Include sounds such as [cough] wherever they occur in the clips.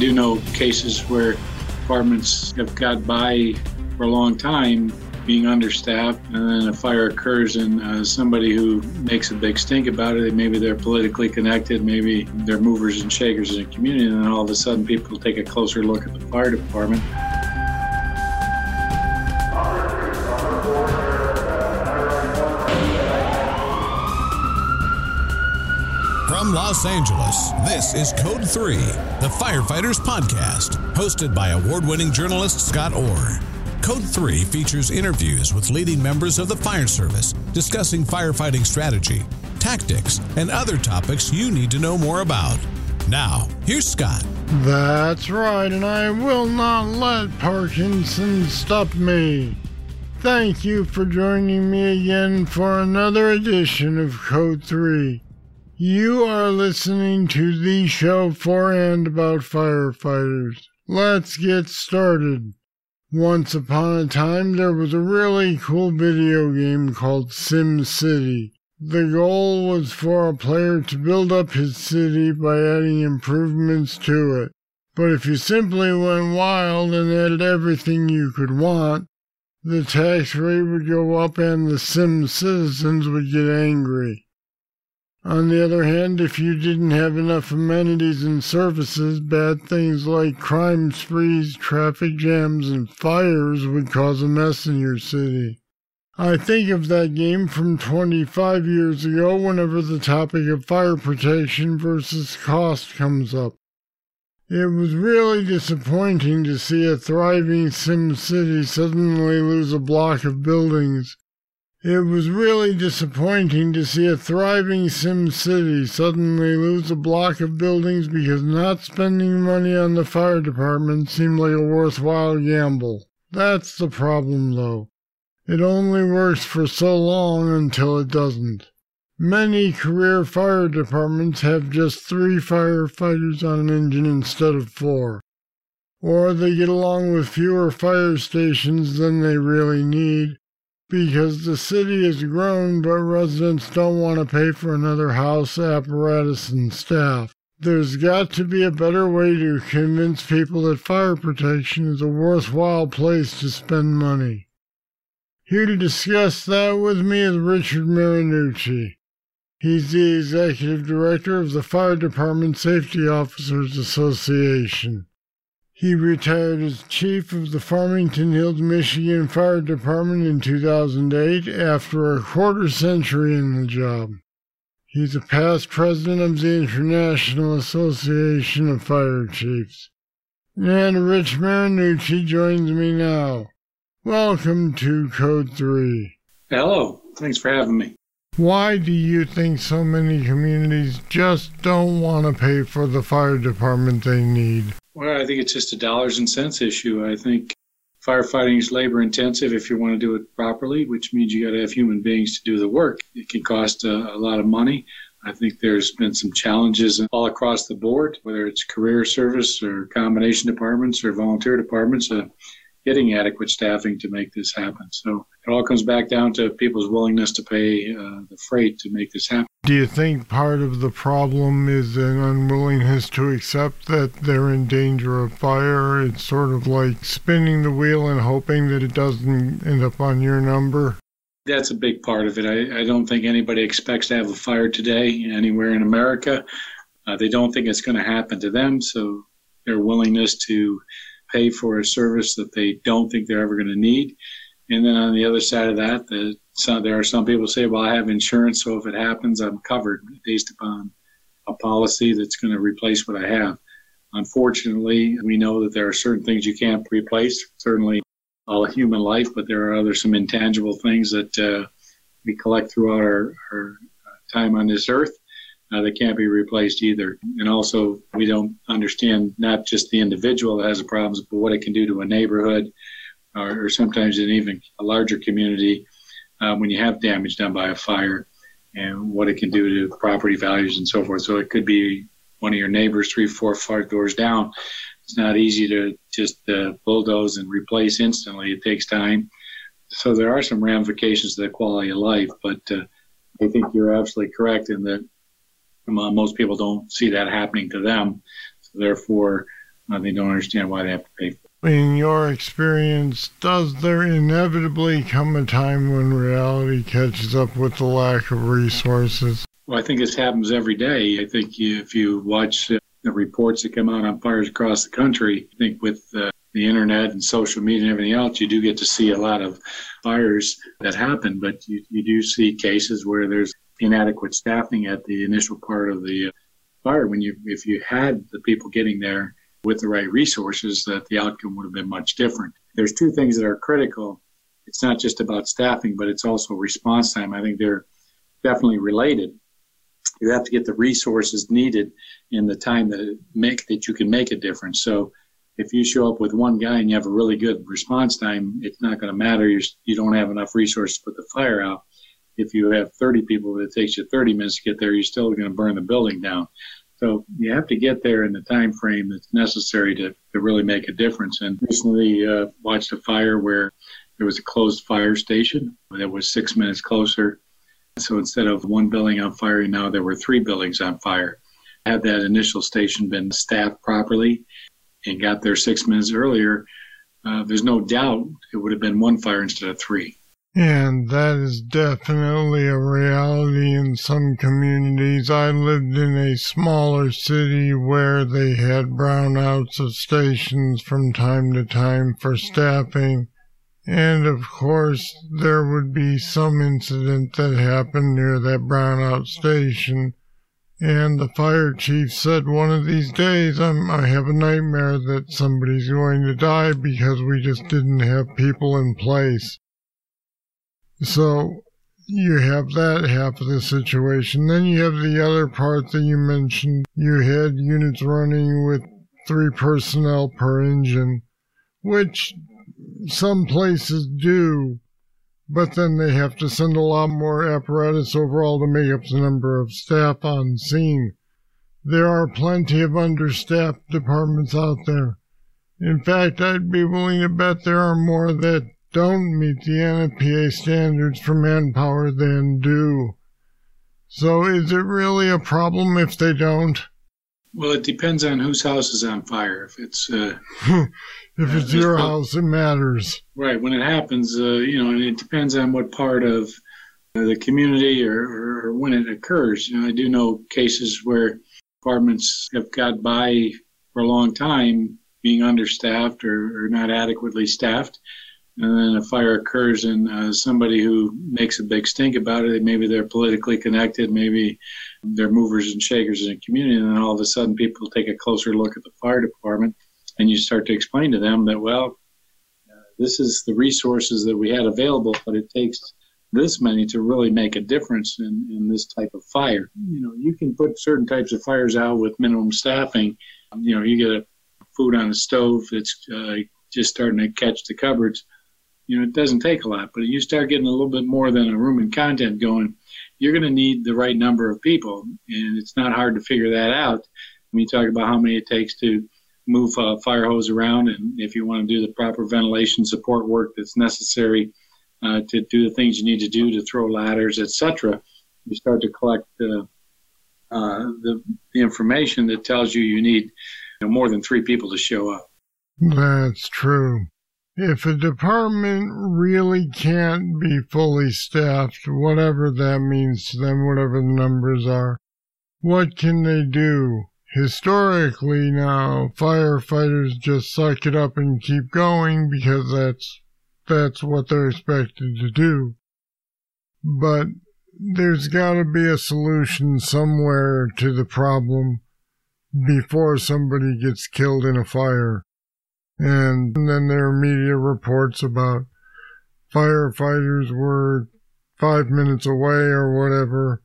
do know cases where departments have got by for a long time being understaffed, and then a fire occurs, and uh, somebody who makes a big stink about it, maybe they're politically connected, maybe they're movers and shakers in the community, and then all of a sudden people take a closer look at the fire department. Los Angeles, this is Code 3, the Firefighters Podcast, hosted by award winning journalist Scott Orr. Code 3 features interviews with leading members of the fire service discussing firefighting strategy, tactics, and other topics you need to know more about. Now, here's Scott. That's right, and I will not let Parkinson stop me. Thank you for joining me again for another edition of Code 3. You are listening to the show for and about firefighters. Let's get started. Once upon a time, there was a really cool video game called Sim City. The goal was for a player to build up his city by adding improvements to it. But if you simply went wild and added everything you could want, the tax rate would go up and the Sim citizens would get angry. On the other hand, if you didn't have enough amenities and services, bad things like crime sprees, traffic jams, and fires would cause a mess in your city. I think of that game from 25 years ago whenever the topic of fire protection versus cost comes up. It was really disappointing to see a thriving Sim City suddenly lose a block of buildings it was really disappointing to see a thriving Sim City suddenly lose a block of buildings because not spending money on the fire department seemed like a worthwhile gamble. That's the problem, though. It only works for so long until it doesn't. Many career fire departments have just three firefighters on an engine instead of four. Or they get along with fewer fire stations than they really need, because the city has grown, but residents don't want to pay for another house, apparatus, and staff. There's got to be a better way to convince people that fire protection is a worthwhile place to spend money. Here to discuss that with me is Richard Marinucci. He's the executive director of the Fire Department Safety Officers Association. He retired as chief of the Farmington Hills, Michigan Fire Department in 2008 after a quarter century in the job. He's a past president of the International Association of Fire Chiefs. And Rich Marinucci joins me now. Welcome to Code 3. Hello. Thanks for having me. Why do you think so many communities just don't want to pay for the fire department they need? Well, I think it's just a dollars and cents issue. I think firefighting is labor intensive if you want to do it properly, which means you got to have human beings to do the work. It can cost a, a lot of money. I think there's been some challenges all across the board, whether it's career service or combination departments or volunteer departments. Uh, getting adequate staffing to make this happen. So it all comes back down to people's willingness to pay uh, the freight to make this happen. Do you think part of the problem is an unwillingness to accept that they're in danger of fire? It's sort of like spinning the wheel and hoping that it doesn't end up on your number. That's a big part of it. I, I don't think anybody expects to have a fire today anywhere in America. Uh, they don't think it's going to happen to them, so their willingness to pay for a service that they don't think they're ever going to need. And then on the other side of that, the, there are some people say, well, I have insurance, so if it happens, I'm covered based upon a policy that's going to replace what I have. Unfortunately, we know that there are certain things you can't replace, certainly all human life, but there are other some intangible things that uh, we collect throughout our, our time on this earth uh, that can't be replaced either. And also, we don't understand not just the individual that has the problems, but what it can do to a neighborhood or, or sometimes in even a larger community uh, when you have damage done by a fire and what it can do to property values and so forth. So it could be one of your neighbors three, four, five doors down. It's not easy to just uh, bulldoze and replace instantly. It takes time. So there are some ramifications to the quality of life, but uh, I think you're absolutely correct in that most people don't see that happening to them. So therefore, Uh, they don't understand why they have to pay for it. In your experience, does there inevitably come a time when reality catches up with the lack of resources? Well, I think this happens every day. I think if you watch uh, the reports that come out on fires across the country, I think with uh, the internet and social media and everything else, you do get to see a lot of fires that happen, but you, you do see cases where there's inadequate staffing at the initial part of the fire. When you, if you had the people getting there with the right resources, that the outcome would have been much different. There's two things that are critical. It's not just about staffing, but it's also response time. I think they're definitely related. You have to get the resources needed in the time that make that you can make a difference. So if you show up with one guy and you have a really good response time, it's not going to matter. You're, you don't have enough resources to put the fire out. If you have 30 people, but it takes you 30 minutes to get there. You're still going to burn the building down. So you have to get there in the time frame that's necessary to, to really make a difference. And recently uh, watched a fire where there was a closed fire station that was six minutes closer. So instead of one building on fire, now there were three buildings on fire. Had that initial station been staffed properly, and got there six minutes earlier, uh, there's no doubt it would have been one fire instead of three. And that is definitely a reality in some communities. I lived in a smaller city where they had brownouts of stations from time to time for staffing. And of course, there would be some incident that happened near that brownout station and the fire chief said one of these days I'm, I have a nightmare that somebody's going to die because we just didn't have people in place. So you have that half of the situation. Then you have the other part that you mentioned. You had units running with three personnel per engine, which some places do but then they have to send a lot more apparatus overall to make up the number of staff on scene. There are plenty of understaffed departments out there. In fact, I'd be willing to bet there are more that don't meet the NFPA standards for manpower than do. So is it really a problem if they don't? Well, it depends on whose house is on fire. If it's uh, [laughs] if it's your house, it matters. Right. When it happens, uh, you know, and it depends on what part of uh, the community or, or, or, when it occurs. You know, I do know cases where apartments have got by for a long time being understaffed or, or not adequately staffed and then a fire occurs and uh, somebody who makes a big stink about it, maybe they're politically connected, maybe they're movers and shakers in the community, and then all of a sudden people take a closer look at the fire department, and you start to explain to them that, well, uh, this is the resources that we had available, but it takes this many to really make a difference in, in this type of fire. You know, you can put certain types of fires out with minimum staffing. You know, you get a food on a stove that's uh, just starting to catch the cupboards you know, it doesn't take a lot, but you start getting a little bit more than a room and content going, you're going to need the right number of people. And it's not hard to figure that out when you talk about how many it takes to move a fire hose around and if you want to do the proper ventilation support work that's necessary uh, to do the things you need to do to throw ladders, etc. You start to collect uh, uh, the, the information that tells you you need you know, more than three people to show up. That's true. If a department really can't be fully staffed, whatever that means to them, whatever the numbers are, what can they do? Historically now, firefighters just suck it up and keep going because that's that's what they're expected to do. But there's got to be a solution somewhere to the problem before somebody gets killed in a fire. And then there are media reports about firefighters were five minutes away or whatever,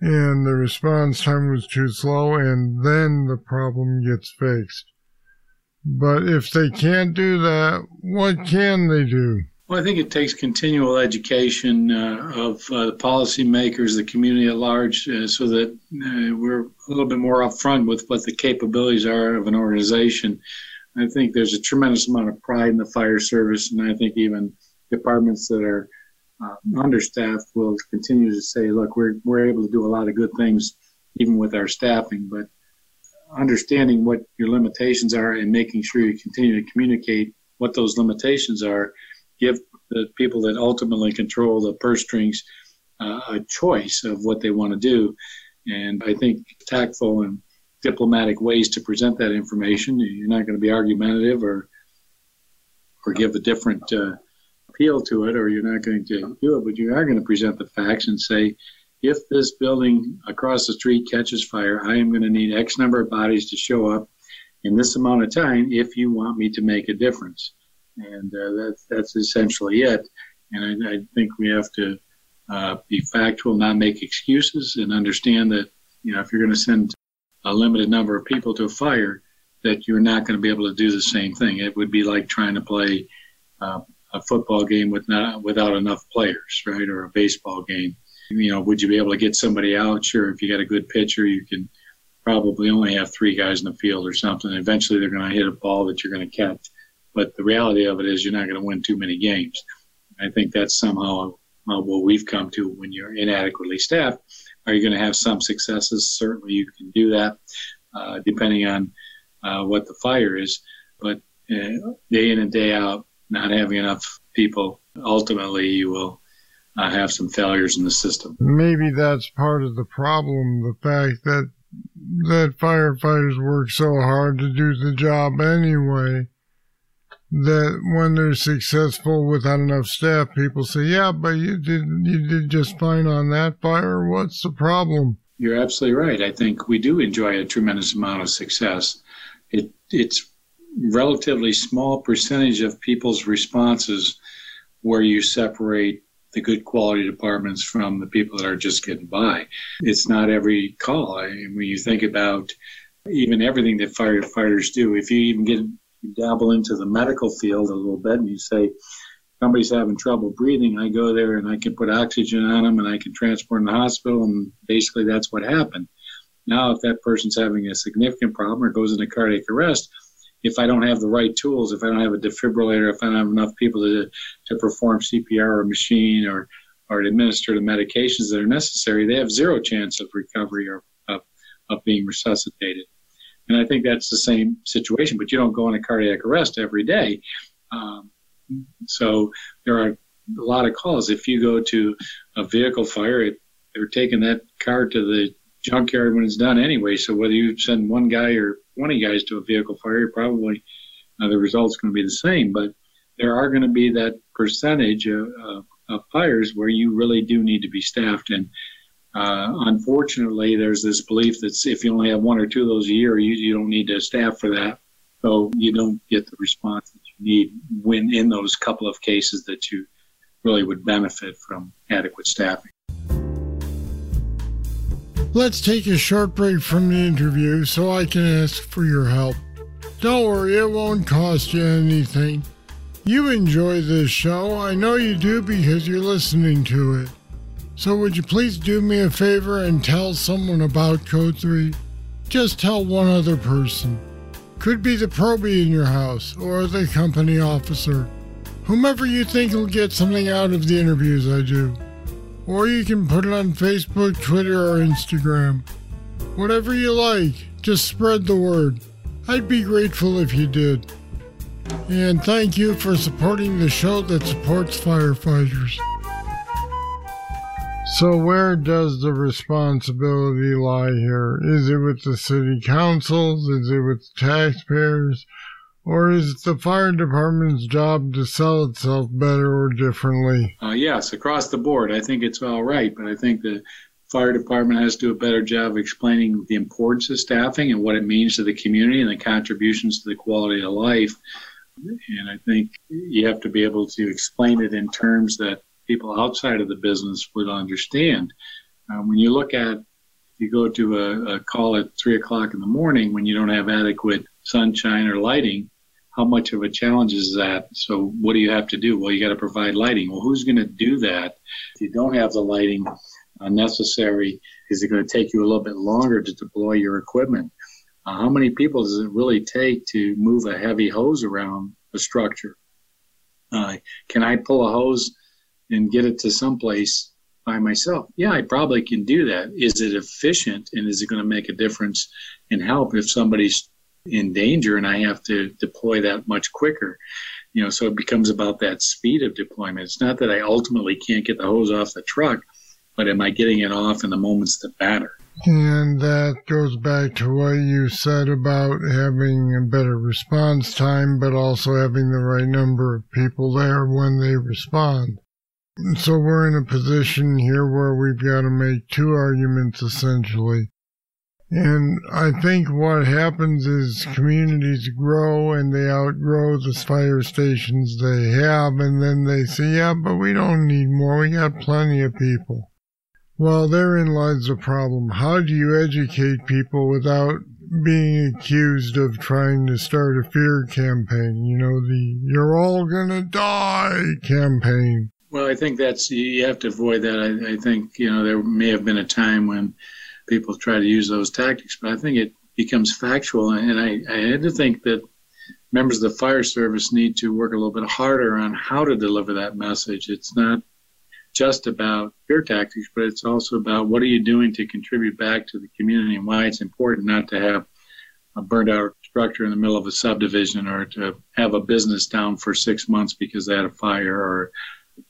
and the response time was too slow, and then the problem gets fixed. But if they can't do that, what can they do? Well, I think it takes continual education uh, of uh, the policymakers, the community at large, uh, so that uh, we're a little bit more upfront with what the capabilities are of an organization. I think there's a tremendous amount of pride in the fire service, and I think even departments that are uh, understaffed will continue to say, "Look, we're we're able to do a lot of good things, even with our staffing." But understanding what your limitations are and making sure you continue to communicate what those limitations are, give the people that ultimately control the purse strings uh, a choice of what they want to do. And I think tactful and diplomatic ways to present that information. You're not going to be argumentative or or give a different uh, appeal to it, or you're not going to do it, but you are going to present the facts and say, if this building across the street catches fire, I am going to need X number of bodies to show up in this amount of time if you want me to make a difference. And uh, that's, that's essentially it. And I, I think we have to uh, be factual, not make excuses, and understand that, you know, if you're going to send a limited number of people to a fire, that you're not going to be able to do the same thing. It would be like trying to play uh, a football game with not without enough players, right, or a baseball game. You know, would you be able to get somebody out? Sure, if you got a good pitcher, you can probably only have three guys in the field or something. Eventually, they're going to hit a ball that you're going to catch. But the reality of it is, you're not going to win too many games. I think that's somehow uh, what we've come to when you're inadequately staffed. Are you going to have some successes? Certainly, you can do that, uh, depending on uh, what the fire is. But uh, day in and day out, not having enough people, ultimately you will uh, have some failures in the system. Maybe that's part of the problem, the fact that that firefighters work so hard to do the job anyway that when they're successful without enough staff, people say, "Yeah, but you did you did just fine on that fire. What's the problem?" You're absolutely right. I think we do enjoy a tremendous amount of success. It it's relatively small percentage of people's responses where you separate the good quality departments from the people that are just getting by. It's not every call. I mean, when you think about even everything that firefighters do, if you even get you dabble into the medical field a little bit and you say somebody's having trouble breathing, I go there and I can put oxygen on them and I can transport them to the hospital, and basically that's what happened. Now, if that person's having a significant problem or goes into cardiac arrest, if I don't have the right tools, if I don't have a defibrillator, if I don't have enough people to, to perform CPR or machine or, or to administer the medications that are necessary, they have zero chance of recovery or of, of being resuscitated. And I think that's the same situation, but you don't go into cardiac arrest every day. Um, so there are a lot of calls. If you go to a vehicle fire, it, they're taking that car to the junkyard when it's done anyway. So whether you send one guy or 20 guys to a vehicle fire, probably uh, the result's going to be the same. But there are going to be that percentage of, of, of, fires where you really do need to be staffed. And uh, unfortunately, there's this belief that if you only have one or two of those a year, you, you don't need to staff for that. So you don't get the response that you need when in those couple of cases that you really would benefit from adequate staffing. Let's take a short break from the interview so I can ask for your help. Don't worry, it won't cost you anything. You enjoy this show, I know you do because you're listening to it. So would you please do me a favor and tell someone about Code 3? Just tell one other person. Could be the probie in your house or the company officer. Whomever you think will get something out of the interviews I do. Or you can put it on Facebook, Twitter, or Instagram. Whatever you like, just spread the word. I'd be grateful if you did. And thank you for supporting the show that supports firefighters. So, where does the responsibility lie here? Is it with the city councils? Is it with taxpayers? Or is it the fire department's job to sell itself better or differently? Uh, yes, across the board. I think it's all right, but I think the fire department has to do a better job of explaining the importance of staffing and what it means to the community and the contributions to the quality of life. And I think you have to be able to explain it in terms that people outside of the business would understand. Uh, when you look at, you go to a, a call at three o'clock in the morning when you don't have adequate sunshine or lighting, how much of a challenge is that? So what do you have to do? Well, you got to provide lighting. Well, who's going to do that if you don't have the lighting uh, necessary? Is it going to take you a little bit longer to deploy your equipment? Uh, how many people does it really take to move a heavy hose around a structure? Uh, can I pull a hose and get it to someplace by myself. Yeah, I probably can do that. Is it efficient and is it going to make a difference and help if somebody's in danger and I have to deploy that much quicker? You know, so it becomes about that speed of deployment. It's not that I ultimately can't get the hose off the truck, but am I getting it off in the moments that matter? And that goes back to what you said about having a better response time, but also having the right number of people there when they respond. So we're in a position here where we've got to make two arguments essentially. And I think what happens is communities grow and they outgrow the fire stations they have, and then they say, yeah, but we don't need more. We got plenty of people. Well, therein lies the problem. How do you educate people without being accused of trying to start a fear campaign? You know, the you're all gonna die campaign. Well, I think that's you have to avoid that. I, I think you know there may have been a time when people try to use those tactics, but I think it becomes factual, and I, I had to think that members of the fire service need to work a little bit harder on how to deliver that message. It's not just about fear tactics, but it's also about what are you doing to contribute back to the community and why it's important not to have a burned out structure in the middle of a subdivision or to have a business down for six months because they had a fire or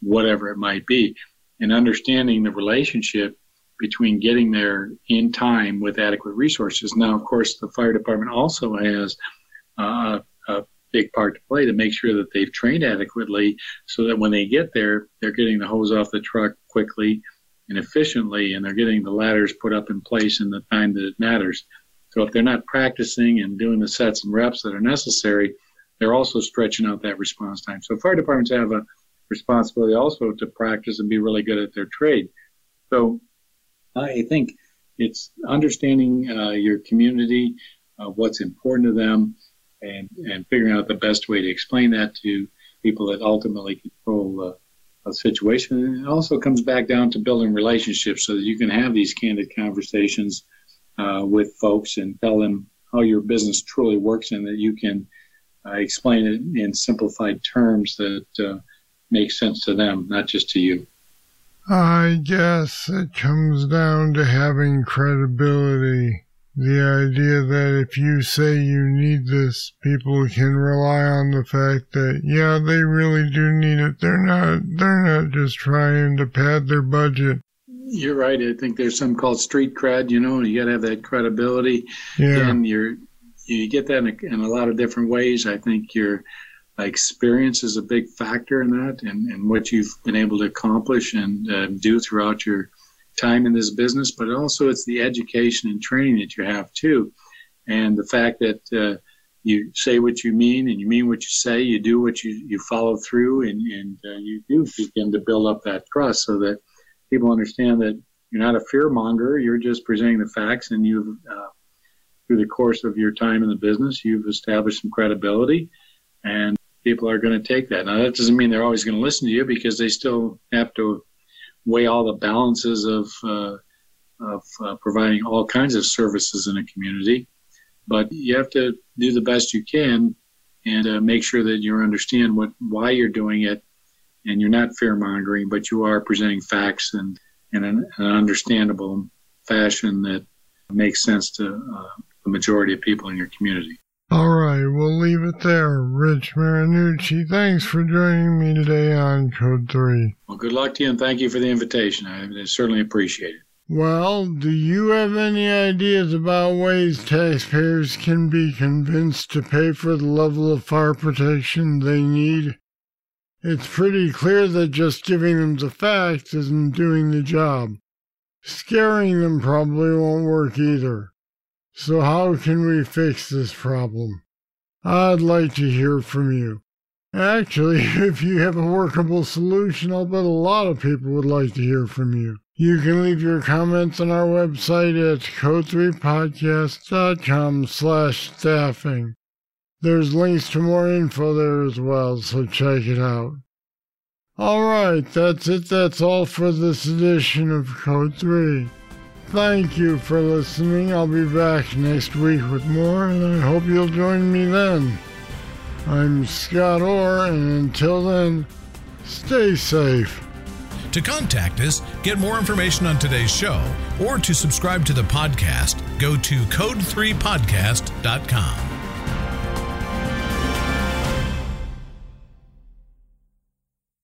whatever it might be. And understanding the relationship between getting there in time with adequate resources. Now, of course, the fire department also has uh, a big part to play to make sure that they've trained adequately so that when they get there, they're getting the hose off the truck quickly and efficiently, and they're getting the ladders put up in place in the time that it matters. So if they're not practicing and doing the sets and reps that are necessary, they're also stretching out that response time. So fire departments have a responsibility also to practice and be really good at their trade. So I think it's understanding uh, your community, uh, what's important to them, and, and figuring out the best way to explain that to people that ultimately control uh, a situation. And it also comes back down to building relationships so that you can have these candid conversations uh, with folks and tell them how your business truly works and that you can uh, explain it in simplified terms that uh, make sense to them, not just to you. I guess it comes down to having credibility the idea that if you say you need this, people can rely on the fact that yeah, they really do need it. They're not they're not just trying to pad their budget. You're right. I think there's some called street cred. You know, you got to have that credibility. Yeah. And you're you get that in a, in a lot of different ways. I think your experience is a big factor in that, and, and what you've been able to accomplish and uh, do throughout your time in this business, but also it's the education and training that you have too, and the fact that uh, you say what you mean and you mean what you say, you do what you you follow through, and and uh, you do begin to build up that trust so that people understand that you're not a fear monger, you're just presenting the facts, and you've uh, through the course of your time in the business, you've established some credibility, and people are going to take that. Now that doesn't mean they're always going to listen to you because they still have to weigh all the balances of uh, of uh, providing all kinds of services in a community. But you have to do the best you can and uh, make sure that you understand what why you're doing it, and you're not fear mongering, but you are presenting facts and in an, an understandable fashion that makes sense to uh, the majority of people in your community. All right, we'll leave it there. Rich Marinucci, thanks for joining me today on Code 3. Well, good luck to you and thank you for the invitation. I certainly appreciate it. Well, do you have any ideas about ways taxpayers can be convinced to pay for the level of fire protection they need? It's pretty clear that just giving them the facts isn't doing the job. Scaring them probably won't work either. So, how can we fix this problem? I'd like to hear from you. Actually, [laughs] if you have a workable solution, I'll bet a lot of people would like to hear from you. You can leave your comments on our website at code3podcast.com slash staffing. There's links to more info there as well, so check it out. All right, that's it. That's all for this edition of Code 3. Thank you for listening. I'll be back next week with more, and I hope you'll join me then. I'm Scott Orr, and until then, stay safe. To contact us, get more information on today's show, or to subscribe to the podcast, go to code3podcast.com.